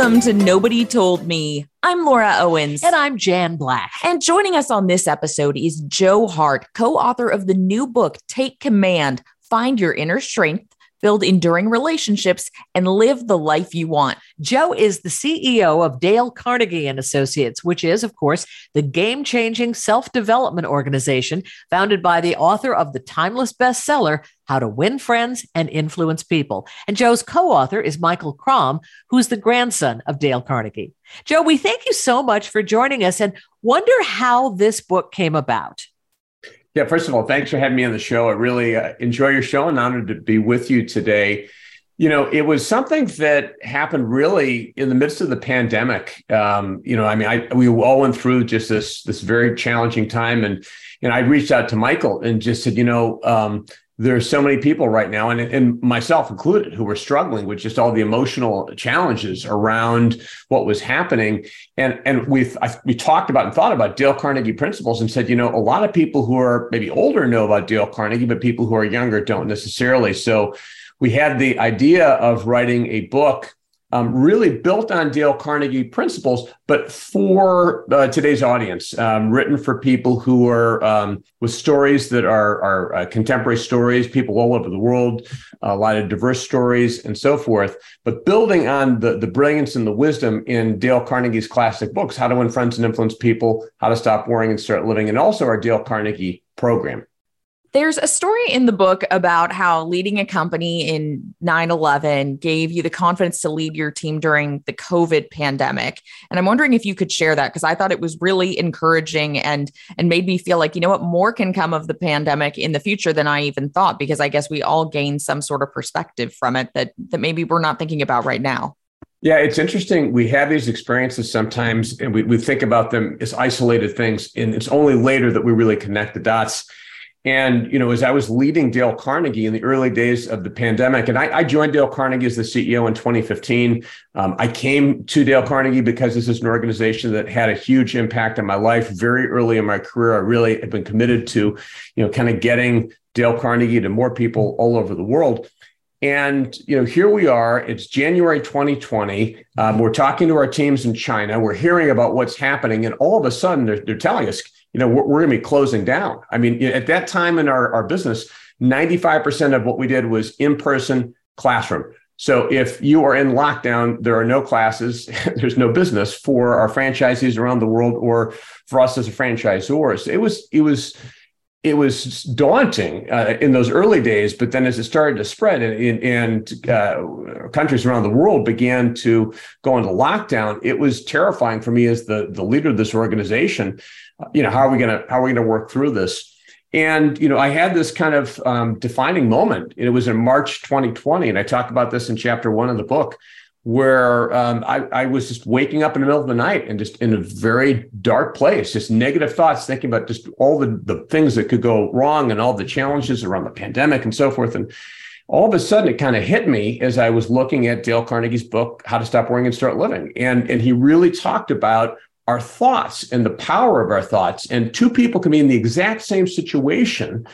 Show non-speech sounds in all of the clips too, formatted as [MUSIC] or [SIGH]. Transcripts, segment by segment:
Welcome to Nobody Told Me. I'm Laura Owens. And I'm Jan Black. And joining us on this episode is Joe Hart, co author of the new book, Take Command Find Your Inner Strength build enduring relationships, and live the life you want. Joe is the CEO of Dale Carnegie and Associates, which is, of course, the game-changing self-development organization founded by the author of the timeless bestseller How to Win Friends and Influence People. And Joe's co-author is Michael Crom, who's the grandson of Dale Carnegie. Joe, we thank you so much for joining us and wonder how this book came about. Yeah, first of all, thanks for having me on the show. I really uh, enjoy your show and honored to be with you today. You know, it was something that happened really in the midst of the pandemic. Um, you know, I mean, I, we all went through just this this very challenging time, and and I reached out to Michael and just said, you know, um, there's so many people right now, and, and myself included, who were struggling with just all the emotional challenges around what was happening. And and I, we talked about and thought about Dale Carnegie principles, and said, you know, a lot of people who are maybe older know about Dale Carnegie, but people who are younger don't necessarily. So we had the idea of writing a book um, really built on Dale Carnegie principles, but for uh, today's audience, um, written for people who are um, with stories that are, are uh, contemporary stories, people all over the world, a lot of diverse stories, and so forth. But building on the, the brilliance and the wisdom in Dale Carnegie's classic books, How to Win Friends and Influence People, How to Stop Worrying and Start Living, and also our Dale Carnegie program. There's a story in the book about how leading a company in 9 11 gave you the confidence to lead your team during the COVID pandemic. And I'm wondering if you could share that because I thought it was really encouraging and, and made me feel like, you know what, more can come of the pandemic in the future than I even thought, because I guess we all gain some sort of perspective from it that, that maybe we're not thinking about right now. Yeah, it's interesting. We have these experiences sometimes and we, we think about them as isolated things. And it's only later that we really connect the dots. And, you know, as I was leading Dale Carnegie in the early days of the pandemic, and I, I joined Dale Carnegie as the CEO in 2015. Um, I came to Dale Carnegie because this is an organization that had a huge impact on my life very early in my career. I really have been committed to, you know, kind of getting Dale Carnegie to more people all over the world. And you know, here we are. It's January 2020. Um, we're talking to our teams in China. We're hearing about what's happening, and all of a sudden, they're, they're telling us, you know, we're, we're going to be closing down. I mean, at that time in our, our business, 95% of what we did was in person classroom. So if you are in lockdown, there are no classes, [LAUGHS] there's no business for our franchisees around the world or for us as a franchisor. So it was, it was, it was daunting uh, in those early days, but then as it started to spread and, and uh, countries around the world began to go into lockdown, it was terrifying for me as the, the leader of this organization. You know, how are we going to how are we going to work through this? And you know, I had this kind of um, defining moment. It was in March 2020, and I talk about this in chapter one of the book where um, I, I, was just waking up in the middle of the night and just in a very dark place, just negative thoughts, thinking about just all the, the things that could go wrong and all the challenges around the pandemic and so forth. And all of a sudden, it kind of hit me as I was looking at Dale Carnegie's book, How to Stop Worrying and Start Living. And, and he really talked about our thoughts and the power of our thoughts. And two people can be in the exact same situation.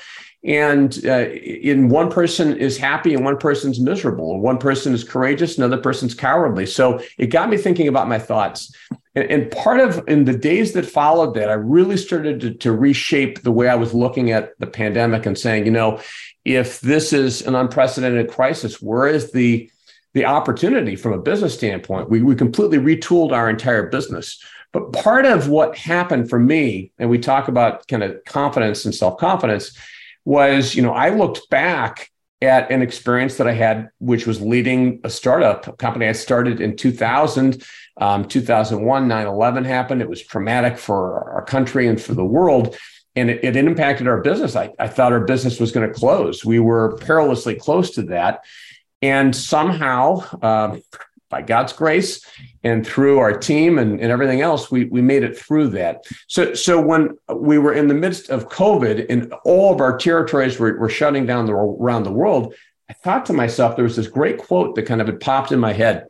And uh, in one person is happy and one person's miserable. One person is courageous another person's cowardly. So it got me thinking about my thoughts. And, and part of in the days that followed that i really started to, to reshape the way i was looking at the pandemic and saying you know if this is an unprecedented crisis where is the the opportunity from a business standpoint? We, we completely retooled our entire business but part of what happened for me and we talk about kind of confidence and self-confidence was, you know, I looked back at an experience that I had, which was leading a startup company I started in 2000. Um, 2001, 9 11 happened. It was traumatic for our country and for the world. And it, it impacted our business. I, I thought our business was going to close. We were perilously close to that. And somehow, um, by God's grace and through our team and, and everything else, we, we made it through that. So, so when we were in the midst of COVID and all of our territories were, were shutting down the, around the world, I thought to myself, there was this great quote that kind of had popped in my head.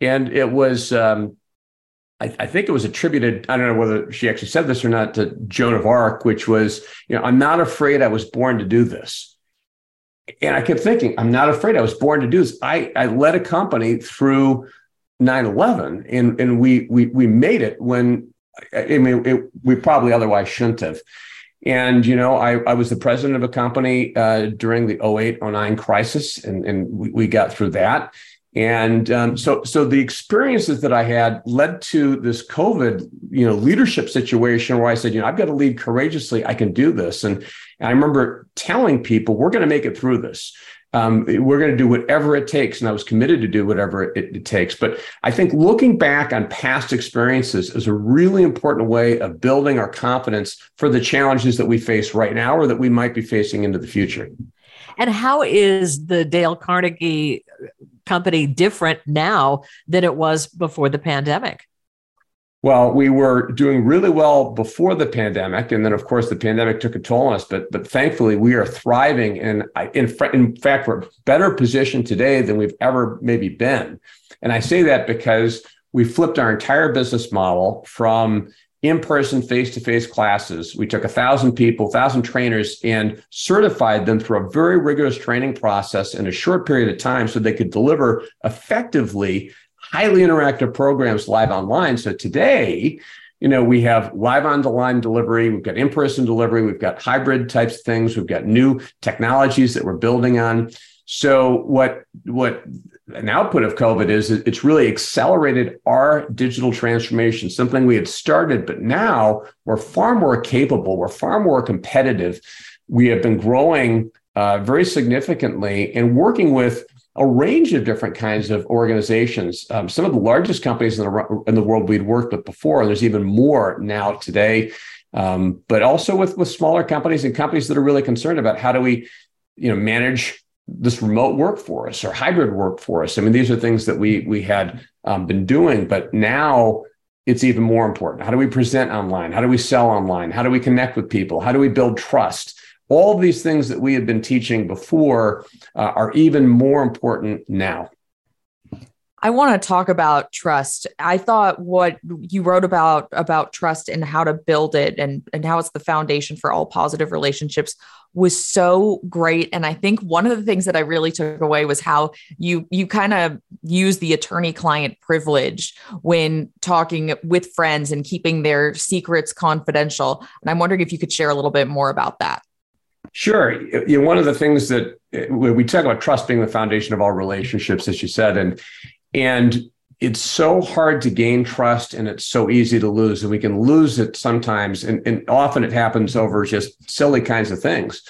And it was, um, I, I, think it was attributed, I don't know whether she actually said this or not, to Joan of Arc, which was, you know, I'm not afraid I was born to do this and I kept thinking, I'm not afraid. I was born to do this. I, I led a company through 9-11 and, and we, we, we made it when, I mean, it, we probably otherwise shouldn't have. And, you know, I, I was the president of a company uh, during the 08, 09 crisis, and, and we, we got through that. And um, so, so the experiences that I had led to this COVID, you know, leadership situation where I said, you know, I've got to lead courageously. I can do this. And, and I remember telling people, we're going to make it through this. Um, we're going to do whatever it takes. And I was committed to do whatever it, it, takes. But I think looking back on past experiences is a really important way of building our confidence for the challenges that we face right now or that we might be facing into the future. And how is the Dale Carnegie company different now than it was before the pandemic? Well, we were doing really well before the pandemic, and then of course the pandemic took a toll on us. But but thankfully we are thriving, and in in fact we're better positioned today than we've ever maybe been. And I say that because we flipped our entire business model from in-person face-to-face classes. We took a thousand people thousand trainers and certified them through a very rigorous training process in a short period of time so they could deliver effectively highly interactive programs live online. So today you know we have live on the line delivery we've got in-person delivery we've got hybrid types of things we've got new technologies that we're building on so what what an output of COVID is it's really accelerated our digital transformation, something we had started, but now we're far more capable, we're far more competitive. We have been growing uh, very significantly and working with a range of different kinds of organizations. Um, some of the largest companies in the, in the world we'd worked with before, and there's even more now today. Um, but also with with smaller companies and companies that are really concerned about how do we, you know, manage this remote work for us or hybrid work for us. I mean, these are things that we we had um, been doing, but now it's even more important. How do we present online? How do we sell online? How do we connect with people? How do we build trust? All these things that we had been teaching before uh, are even more important now. I want to talk about trust. I thought what you wrote about about trust and how to build it and and how it's the foundation for all positive relationships was so great and I think one of the things that I really took away was how you you kind of use the attorney client privilege when talking with friends and keeping their secrets confidential. And I'm wondering if you could share a little bit more about that. Sure. You know, one of the things that eh, we talk about trust being the foundation of all relationships, as you said, and and it's so hard to gain trust and it's so easy to lose. And we can lose it sometimes. And, and often it happens over just silly kinds of things.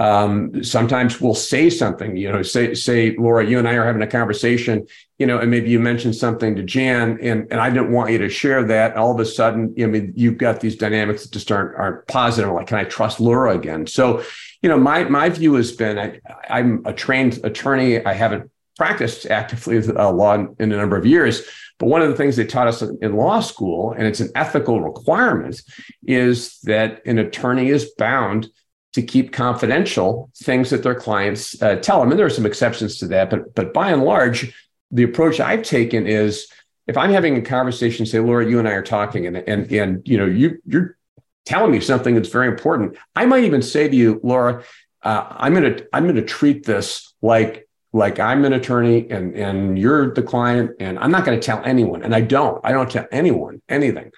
Um, sometimes we'll say something, you know, say, say, Laura, you and I are having a conversation, you know, and maybe you mentioned something to Jan and, and I didn't want you to share that. All of a sudden, I mean, you've got these dynamics that just aren't, aren't positive. Like, can I trust Laura again? So, you know, my, my view has been, I, I'm a trained attorney. I haven't practiced actively uh, law in, in a number of years. But one of the things they taught us in law school, and it's an ethical requirement, is that an attorney is bound to keep confidential things that their clients uh, tell them. And there are some exceptions to that, but but by and large, the approach I've taken is if I'm having a conversation, say, Laura, you and I are talking, and and and you know you you're telling me something that's very important. I might even say to you, Laura, uh, I'm gonna I'm gonna treat this like like I'm an attorney and and you're the client and I'm not going to tell anyone and I don't I don't tell anyone anything.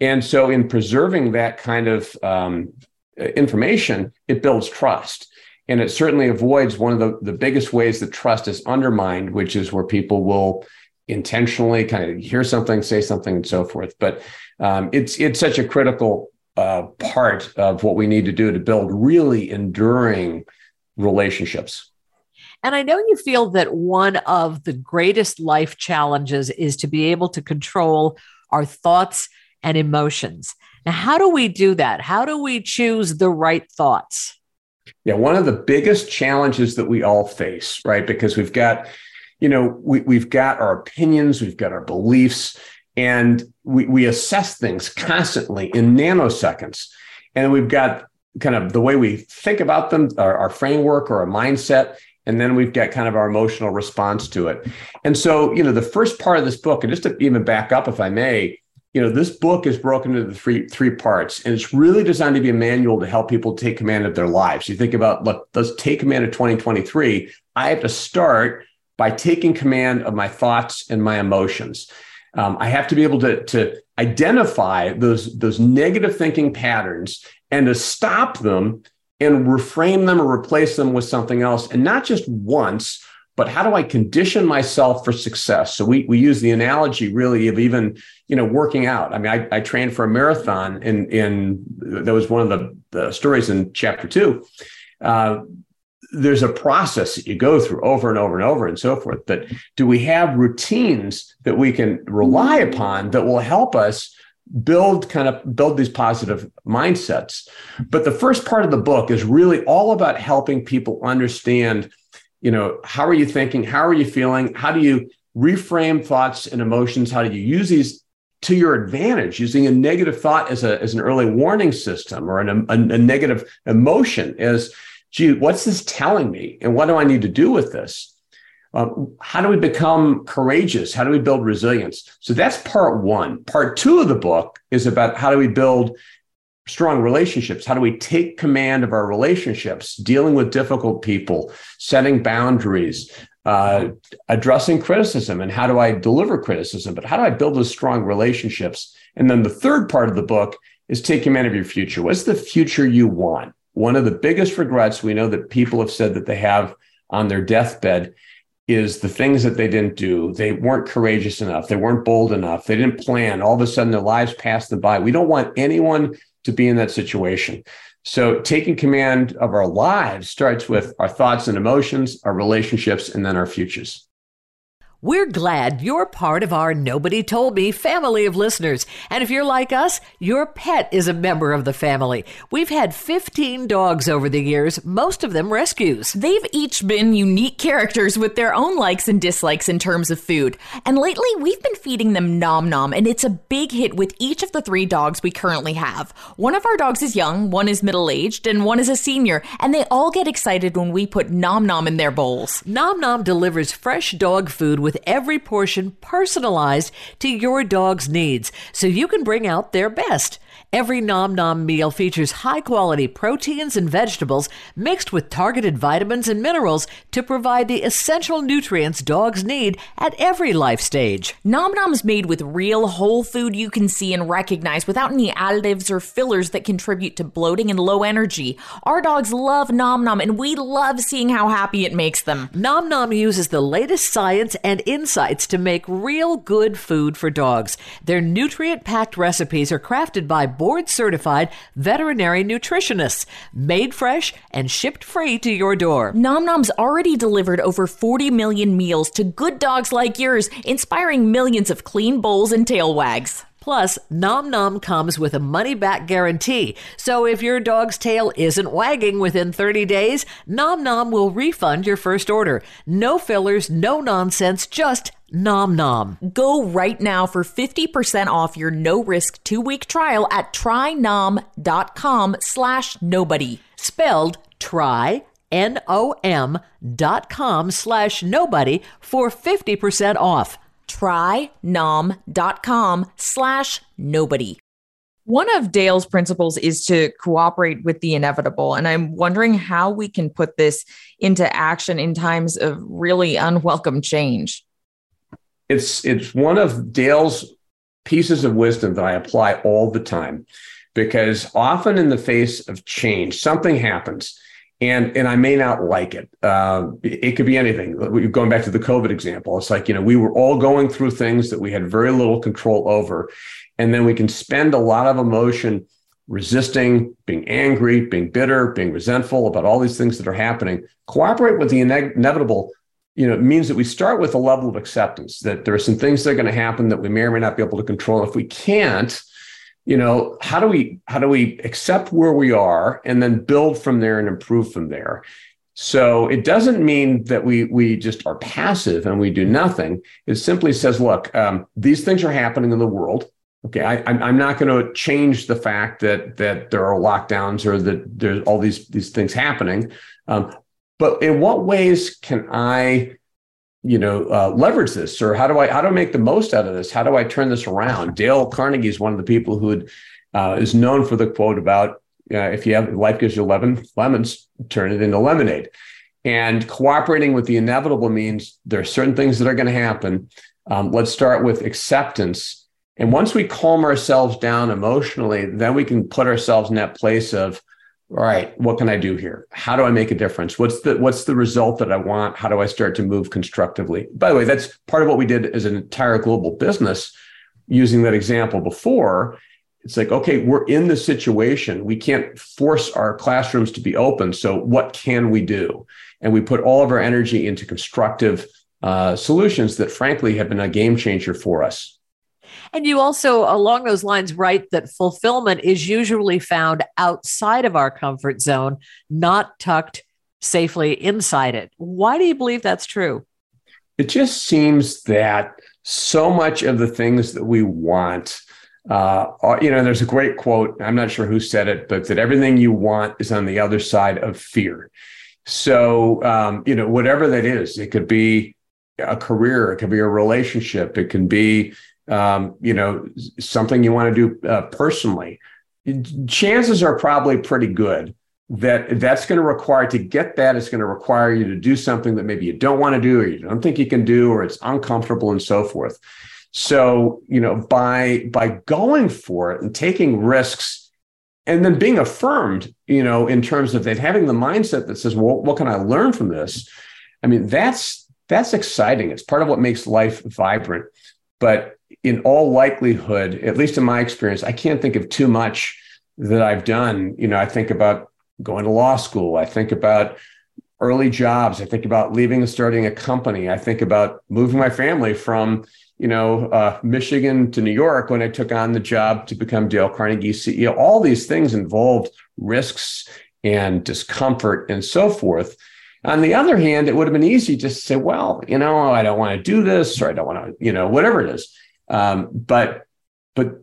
And so in preserving that kind of um, information it builds trust and it certainly avoids one of the, the biggest ways that trust is undermined which is where people will intentionally kind of hear something say something and so forth. But um, it's it's such a critical uh, part of what we need to do to build really enduring relationships And I know you feel that one of the greatest life challenges is to be able to control our thoughts and emotions. Now, how do we do that? How do we choose the right thoughts? Yeah, one of the biggest challenges that we all face, right? Because we've got, you know, we, we've got our opinions, we've got our beliefs, and we, we assess things constantly in nanoseconds. And we've got kind of the way we think about them, our, our framework or our mindset, and then we've got kind of our emotional response to it. And so, you know, the first part of this book, and just to even back up, if I may, you know, this book is broken into three three parts, and it's really designed to be a manual to help people take command of their lives. You think about, look, let's take command of 2023. I have to start by taking command of my thoughts and my emotions. Um, I have to be able to, to identify those, those negative thinking patterns and to stop them and reframe them or replace them with something else. And not just once, but how do I condition myself for success? So we, we use the analogy really of even, you know, working out. I mean, I, I trained for a marathon in, in that was one of the, the stories in chapter two. Uh, there's a process that you go through over and over and over and so forth. But do we have routines that we can rely upon that will help us build kind of build these positive mindsets? But the first part of the book is really all about helping people understand, you know, how are you thinking? How are you feeling? How do you reframe thoughts and emotions? How do you use these to your advantage using a negative thought as a as an early warning system or an, a, a negative emotion as gee, what's this telling me? And what do I need to do with this? Um, how do we become courageous? How do we build resilience? So that's part one. Part two of the book is about how do we build strong relationships? How do we take command of our relationships, dealing with difficult people, setting boundaries, uh, addressing criticism, and how do I deliver criticism? But how do I build those strong relationships? And then the third part of the book is take command of your future. What's the future you want? one of the biggest regrets we know that people have said that they have on their deathbed is the things that they didn't do. They weren't courageous enough. They weren't bold enough. They didn't plan. All of a sudden, their lives passed them by. We don't want anyone to be in that situation. So, taking command of our lives starts with our thoughts and emotions, our relationships, and then our futures. We're glad you're part of our Nobody Told Me family of listeners. And if you're like us, your pet is a member of the family. We've had 15 dogs over the years, most of them rescues. They've each been unique characters with their own likes and dislikes in terms of food. And lately, we've been feeding them Nom Nom, and it's a big hit with each of the three dogs we currently have. One of our dogs is young, one is middle aged, and one is a senior, and they all get excited when we put Nom Nom in their bowls. Nom Nom delivers fresh dog food with with every portion personalized to your dog's needs so you can bring out their best. Every Nom Nom meal features high quality proteins and vegetables mixed with targeted vitamins and minerals to provide the essential nutrients dogs need at every life stage. Nom Nom's made with real whole food you can see and recognize without any additives or fillers that contribute to bloating and low energy. Our dogs love Nom Nom and we love seeing how happy it makes them. Nom Nom uses the latest science and insights to make real good food for dogs. Their nutrient packed recipes are crafted by board certified veterinary nutritionists, made fresh and shipped free to your door. Nom Nom's already delivered over 40 million meals to good dogs like yours, inspiring millions of clean bowls and tail wags. Plus, Nom Nom comes with a money back guarantee. So if your dog's tail isn't wagging within 30 days, Nom Nom will refund your first order. No fillers, no nonsense, just Nom Nom. Go right now for 50% off your no-risk two-week trial at trynom.com slash nobody. Spelled try, N-O-M dot com slash nobody for 50% off. Trynom.com slash nobody. One of Dale's principles is to cooperate with the inevitable. And I'm wondering how we can put this into action in times of really unwelcome change it's it's one of Dale's pieces of wisdom that I apply all the time because often in the face of change, something happens. And, and I may not like it. Uh, it could be anything. Going back to the COVID example, it's like, you know, we were all going through things that we had very little control over. And then we can spend a lot of emotion resisting, being angry, being bitter, being resentful about all these things that are happening. Cooperate with the inevitable, you know, it means that we start with a level of acceptance that there are some things that are going to happen that we may or may not be able to control. If we can't, you know, how do we how do we accept where we are and then build from there and improve from there? So it doesn't mean that we we just are passive and we do nothing. It simply says, look, um, these things are happening in the world. Okay, I, am not going to change the fact that that there are lockdowns or that there's all these these things happening. Um, but in what ways can I, you know, uh, leverage this, or how do I how do I make the most out of this? How do I turn this around? Dale Carnegie is one of the people who uh, is known for the quote about uh, if you have life gives you 11 lemons, turn it into lemonade. And cooperating with the inevitable means there are certain things that are going to happen. Um, let's start with acceptance and once we calm ourselves down emotionally, then we can put ourselves in that place of, all right, what can I do here? How do I make a difference? What's the what's the result that I want? How do I start to move constructively? By the way, that's part of what we did as an entire global business using that example before. It's like, okay, we're in the situation. We can't force our classrooms to be open. So what can we do? And we put all of our energy into constructive uh, solutions that frankly have been a game changer for us. And you also, along those lines, write that fulfillment is usually found outside of our comfort zone, not tucked safely inside it. Why do you believe that's true? It just seems that so much of the things that we want, uh, you know, there's a great quote. I'm not sure who said it, but that everything you want is on the other side of fear. So, um, you know, whatever that is, it could be a career, it could be a relationship, it can be um, you know, something you want to do uh, personally, chances are probably pretty good that that's going to require to get that it's going to require you to do something that maybe you don't want to do or you don't think you can do or it's uncomfortable and so forth. So you know by by going for it and taking risks and then being affirmed you know in terms of that having the mindset that says well what can i learn from this? I mean that's that's exciting. It's part of what makes life vibrant. But in all likelihood, at least in my experience, I can't think of too much that I've done. You know, I think about going to law school. I think about early jobs. I think about leaving and starting a company. I think about moving my family from, you know, uh, Michigan to New York when I took on the job to become Dale Carnegie CEO. All these things involved risks and discomfort and so forth. On the other hand, it would have been easy just to say, well, you know, I don't want to do this or I don't want to, you know, whatever it is. Um, but but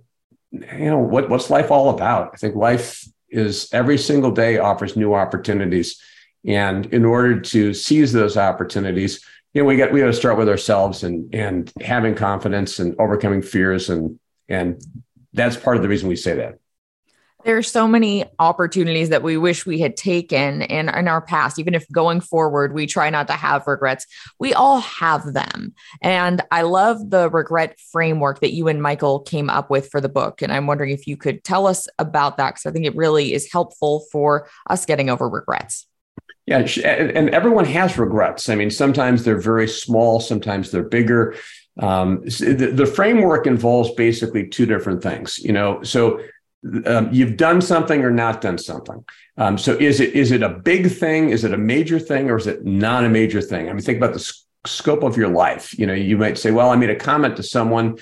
you know what what's life all about? I think life is every single day offers new opportunities, and in order to seize those opportunities, you know we got we got to start with ourselves and and having confidence and overcoming fears and and that's part of the reason we say that. There's so many opportunities that we wish we had taken in, in our past, even if going forward, we try not to have regrets. We all have them. And I love the regret framework that you and Michael came up with for the book. And I'm wondering if you could tell us about that, because I think it really is helpful for us getting over regrets. Yeah, and everyone has regrets. I mean, sometimes they're very small, sometimes they're bigger. Um, the, the framework involves basically two different things. You know, so um, you've done something or not done something. Um, so is it is it a big thing? Is it a major thing, or is it not a major thing? I mean, think about the s- scope of your life. You know, you might say, "Well, I made a comment to someone,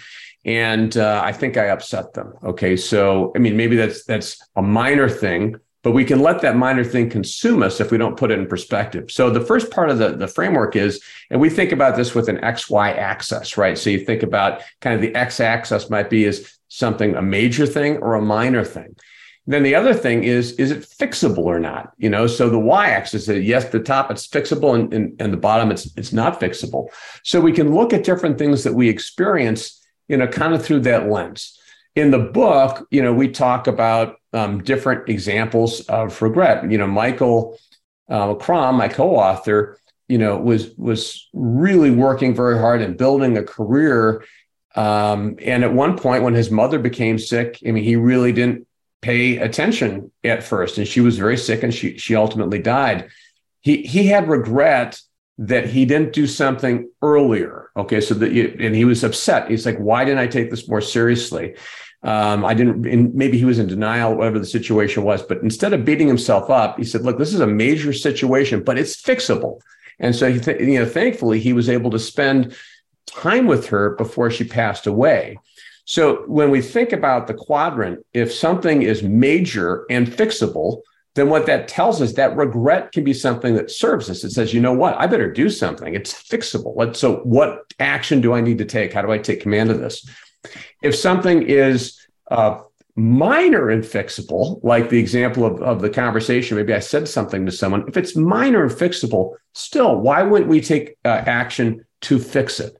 and uh, I think I upset them." Okay, so I mean, maybe that's that's a minor thing, but we can let that minor thing consume us if we don't put it in perspective. So the first part of the, the framework is, and we think about this with an XY axis, right? So you think about kind of the X axis might be is something a major thing or a minor thing. Then the other thing is, is it fixable or not? You know, so the y-axis is yes, the top it's fixable and, and, and the bottom it's it's not fixable. So we can look at different things that we experience, you know, kind of through that lens. In the book, you know, we talk about um, different examples of regret. You know, Michael uh, Crom, my co-author, you know, was was really working very hard and building a career um, and at one point, when his mother became sick, I mean, he really didn't pay attention at first, and she was very sick, and she she ultimately died. He he had regret that he didn't do something earlier. Okay, so that you, and he was upset. He's like, "Why didn't I take this more seriously?" Um, I didn't, maybe he was in denial, whatever the situation was. But instead of beating himself up, he said, "Look, this is a major situation, but it's fixable." And so, he th- you know, thankfully, he was able to spend time with her before she passed away. So when we think about the quadrant, if something is major and fixable, then what that tells us that regret can be something that serves us. It says, you know what, I better do something. It's fixable. So what action do I need to take? How do I take command of this? If something is uh, minor and fixable, like the example of, of the conversation, maybe I said something to someone, if it's minor and fixable, still, why wouldn't we take uh, action to fix it?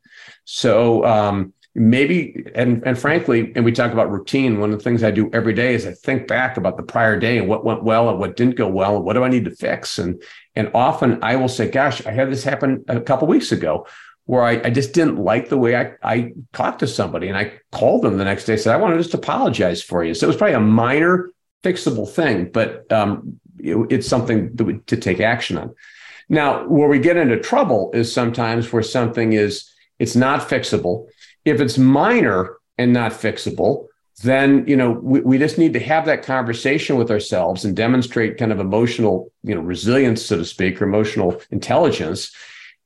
So um, maybe, and, and frankly, and we talk about routine, one of the things I do every day is I think back about the prior day and what went well and what didn't go well and what do I need to fix? And, and often I will say, gosh, I had this happen a couple weeks ago where I, I, just didn't like the way I, I talked to somebody. And I called them the next day, said, I want to just apologize for you. So it was probably a minor fixable thing, but um, it, it's something to, to take action on. Now, where we get into trouble is sometimes where something is, it's not fixable. If it's minor and not fixable, then you know we, we just need to have that conversation with ourselves and demonstrate kind of emotional you know resilience so to speak or emotional intelligence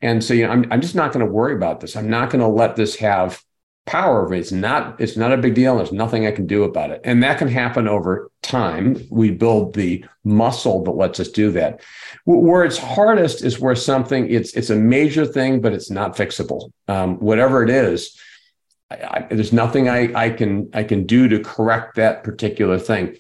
and so, you know, I'm, I'm just not going to worry about this. I'm not going to let this have power over. It's not, it's not a big deal. There's nothing I can do about it. And that can happen over time. We build the muscle that lets us do that. Where it's hardest is where something, it's, it's a major thing, but it's not fixable. Um, whatever it is, I, I, there's nothing I, I can, I can do to correct that particular thing.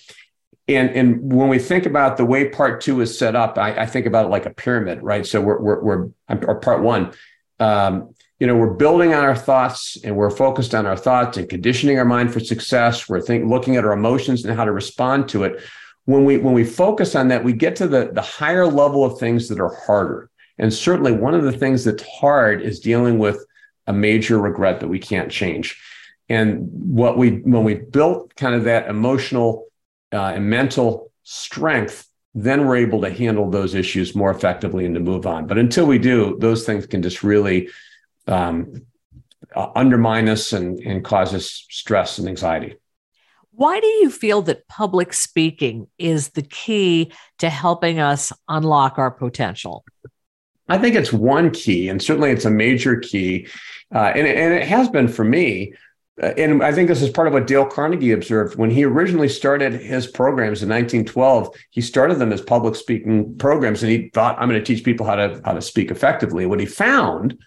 And, and when we think about the way part two is set up, I, I think about it like a pyramid, right? So we're, we're, we're or part one, um, you know, we're building on our thoughts and we're focused on our thoughts and conditioning our mind for success. We're think, looking at our emotions and how to respond to it. When we when we focus on that, we get to the, the higher level of things that are harder. And certainly one of the things that's hard is dealing with a major regret that we can't change. And what we when we built kind of that emotional uh, and mental strength, then we're able to handle those issues more effectively and to move on. But until we do, those things can just really um, uh, undermine us and, and cause us stress and anxiety. Why do you feel that public speaking is the key to helping us unlock our potential? I think it's one key, and certainly it's a major key. Uh, and, and it has been for me and I think this is part of what Dale Carnegie observed when he originally started his programs in 1912. He started them as public speaking programs, and he thought, "I'm going to teach people how to how to speak effectively." What he found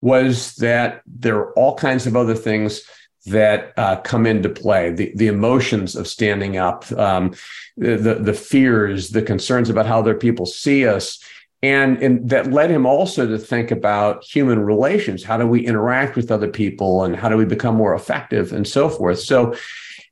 was that there are all kinds of other things that uh, come into play the, the emotions of standing up um, the, the fears the concerns about how other people see us and, and that led him also to think about human relations. How do we interact with other people and how do we become more effective and so forth? So,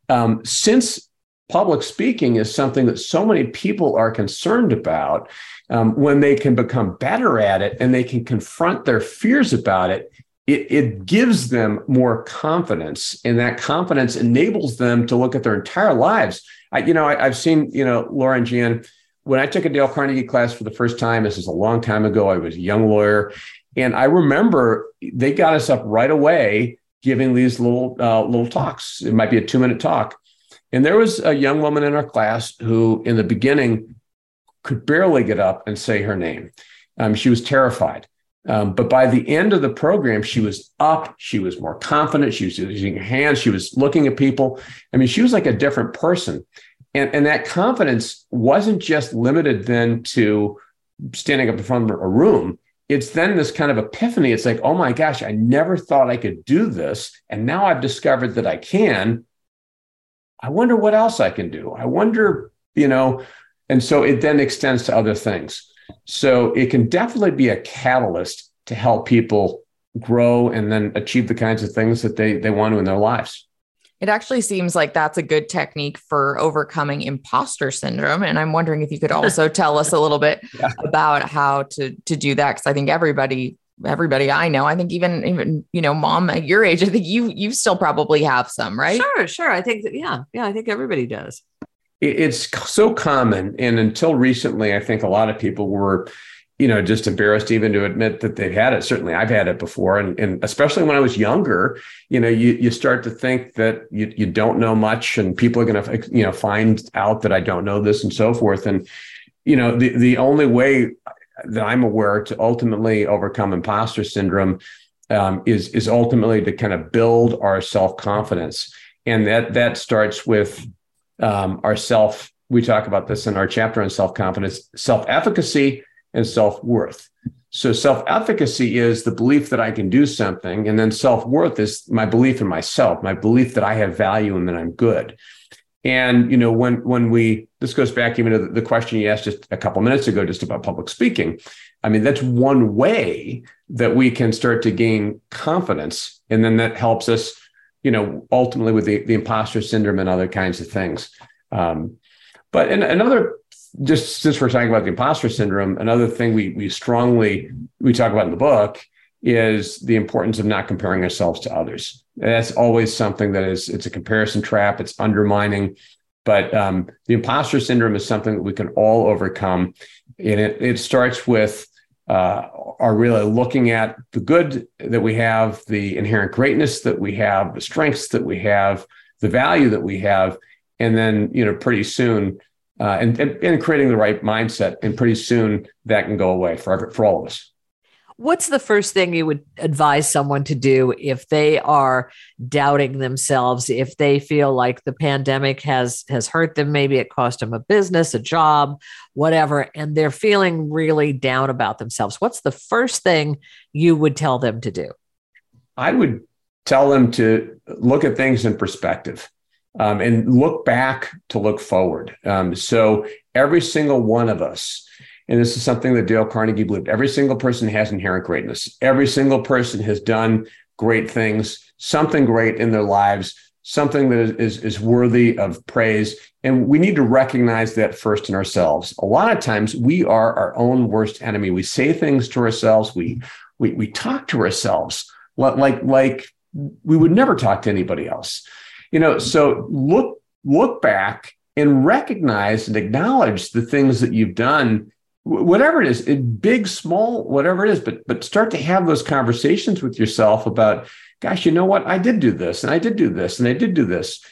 um, since public speaking is something that so many people are concerned about, um, when they can become better at it and they can confront their fears about it, it, it gives them more confidence. And that confidence enables them to look at their entire lives. I, you know, I, have seen, you know, Laura and Jan, when I took a Dale Carnegie class for the first time, this is a long time ago. I was a young lawyer, and I remember they got us up right away giving these little uh, little talks. It might be a two minute talk, and there was a young woman in our class who, in the beginning, could barely get up and say her name. Um, she was terrified. Um, but by the end of the program, she was up. She was more confident. She was using her hands. She was looking at people. I mean, she was like a different person. And, and that confidence wasn't just limited then to standing up in front of a room. It's then this kind of epiphany. It's like, oh my gosh, I never thought I could do this. And now I've discovered that I can. I wonder what else I can do. I wonder, you know, and so it then extends to other things. So it can definitely be a catalyst to help people grow and then achieve the kinds of things that they, they want to in their lives. It actually seems like that's a good technique for overcoming imposter syndrome. And I'm wondering if you could also [LAUGHS] tell us a little bit yeah. about how to to do that. Cause I think everybody, everybody I know, I think even even, you know, mom at your age, I think you you still probably have some, right? Sure, sure. I think that, yeah, yeah, I think everybody does. It's so common. And until recently, I think a lot of people were you know, just embarrassed even to admit that they've had it. Certainly I've had it before. And, and especially when I was younger, you know, you, you start to think that you, you don't know much and people are going to, you know, find out that I don't know this and so forth. And, you know, the, the only way that I'm aware to ultimately overcome imposter syndrome um, is, is ultimately to kind of build our self-confidence. And that, that starts with um, our self. We talk about this in our chapter on self-confidence, self-efficacy, and self worth. So self efficacy is the belief that I can do something. And then self worth is my belief in myself, my belief that I have value and that I'm good. And, you know, when, when we, this goes back even to the question you asked just a couple minutes ago, just about public speaking. I mean, that's one way that we can start to gain confidence. And then that helps us, you know, ultimately with the, the imposter syndrome and other kinds of things. Um, but in, another just since we're talking about the imposter syndrome, another thing we we strongly we talk about in the book is the importance of not comparing ourselves to others. that's always something that is it's a comparison trap. It's undermining. But um, the imposter syndrome is something that we can all overcome, and it it starts with uh, are really looking at the good that we have, the inherent greatness that we have, the strengths that we have, the value that we have, and then you know pretty soon uh, and, and, and creating the right mindset. And pretty soon that can go away for, for all of us. What's the first thing you would advise someone to do if they are doubting themselves, if they feel like the pandemic has has hurt them, maybe it cost them a business, a job, whatever, and they're feeling really down about themselves? What's the first thing you would tell them to do? I would tell them to look at things in perspective um, and look back to look forward. Um, so every single one of us, and this is something that Dale Carnegie believed, every single person has inherent greatness. Every single person has done great things, something great in their lives, something that is, is, is worthy of praise. And we need to recognize that first in ourselves. A lot of times we are our own worst enemy. We say things to ourselves. We, we, we talk to ourselves like, like we would never talk to anybody else. You know, so look look back and recognize and acknowledge the things that you've done whatever it is big small whatever it is but but start to have those conversations with yourself about gosh you know what? I did do this and i did do this and i did do this.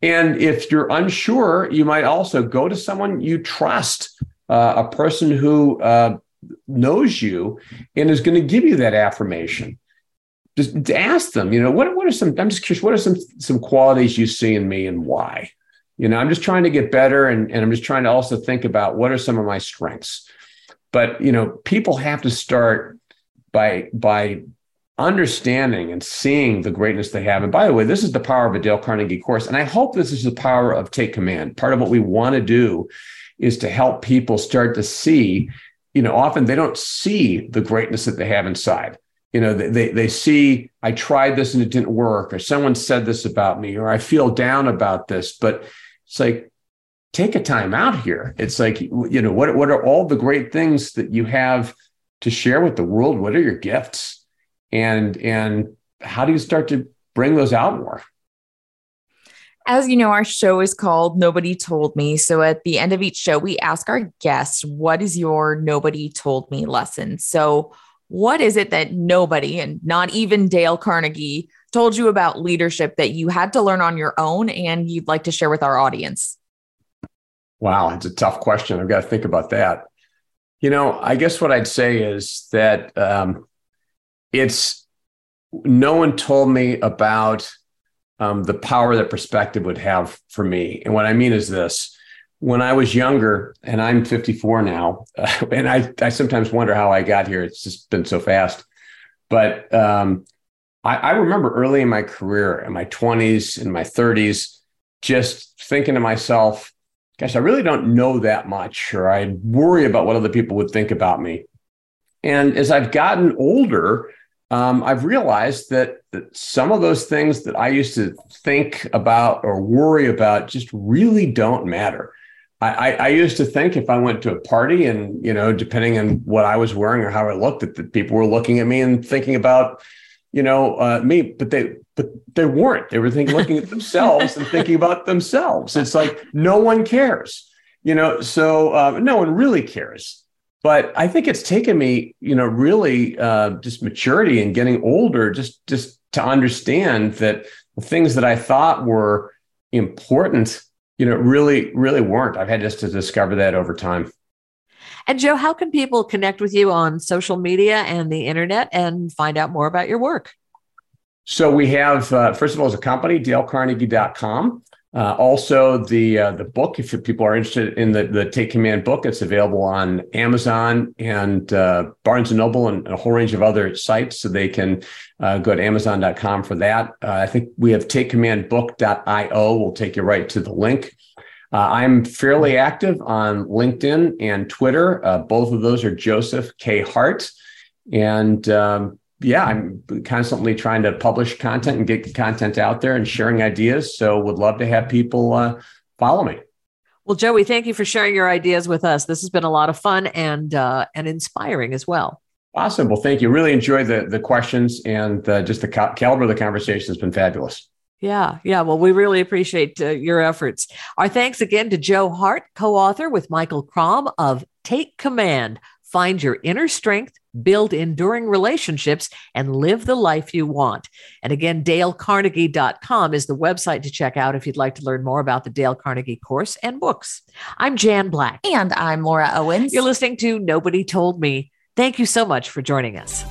And if you're unsure you might also go to someone you trust uh, a person who uh, knows you and is going to give you that affirmation just ask them, you know, what, what are some, I'm just curious, what are some, some qualities you see in me and why? You know, I'm just trying to get better and, and I'm just trying to also think about what are some of my strengths. But, you know, people have to start by, by understanding and seeing the greatness they have. And by the way, this is the power of a Dale Carnegie course. And I hope this is the power of Take Command. Part of what we want to do is to help people start to see, you know, often they don't see the greatness that they have inside you know they they see i tried this and it didn't work or someone said this about me or i feel down about this but it's like take a time out here it's like you know what what are all the great things that you have to share with the world what are your gifts and and how do you start to bring those out more as you know, our show is called Nobody Told Me. So at the end of each show, we ask our guests, What is your Nobody Told Me lesson? So, what is it that nobody, and not even Dale Carnegie, told you about leadership that you had to learn on your own and you'd like to share with our audience? Wow, it's a tough question. I've got to think about that. You know, I guess what I'd say is that um, it's no one told me about um, the power that perspective would have for me. And what I mean is this when I was younger, and I'm 54 now, uh, [LAUGHS] and I, I sometimes wonder how I got here. It's just been so fast. But um, I, I remember early in my career, in my 20s, in my 30s, just thinking to myself, gosh, I really don't know that much, or I'd worry about what other people would think about me. And as I've gotten older, um, I've realized that, that some of those things that I used to think about or worry about just really don't matter. I, I, used to think if I went to a party and, you know, depending on what I was wearing or how I looked, that the people were looking at me and thinking about, you know, uh, me, but they, but they weren't. They were thinking, looking at [LAUGHS] themselves and thinking about themselves. It's like no one cares, you know. So uh, no one really cares. but I think it's taken me, you know, really uh, just maturity and getting older, just just to understand that the things that I thought were important, you know, really, really weren't. I've had just to discover that over time. And Joe, how can people connect with you on social media and the internet and find out more about your work? So we have, uh, first of all, as a company, dalecarnegie.com. Uh, also, the uh, the book, if people are interested in the, the Take Command book, it's available on Amazon and uh, Barnes and Noble and a whole range of other sites. So they can uh, go to Amazon.com for that. Uh, I think we have TakeCommandBook.io. We'll take you right to the link. Uh, I'm fairly active on LinkedIn and Twitter. both of those are Joseph K. Hart. And um, yeah, I'm constantly trying to publish content and get content out there and sharing ideas. So would love to have people uh, follow me. Well, Joey, thank you for sharing your ideas with us. This has been a lot of fun and uh, and inspiring as well. Awesome. Well, thank you. Really enjoyed the the questions and uh, just the caliber of the conversation has been fabulous. Yeah, yeah. Well, we really appreciate uh, your efforts. Our thanks again to Joe Hart, co author with Michael Crom of Take Command Find Your Inner Strength build enduring relationships, and live the life you want. And again, dalecarnegie.com is the website to check out if you'd like to learn more about the Dale Carnegie course and books. I'm Jan Black. And I'm Laura Owens. You're listening to Nobody Told Me. Thank you so much for joining us.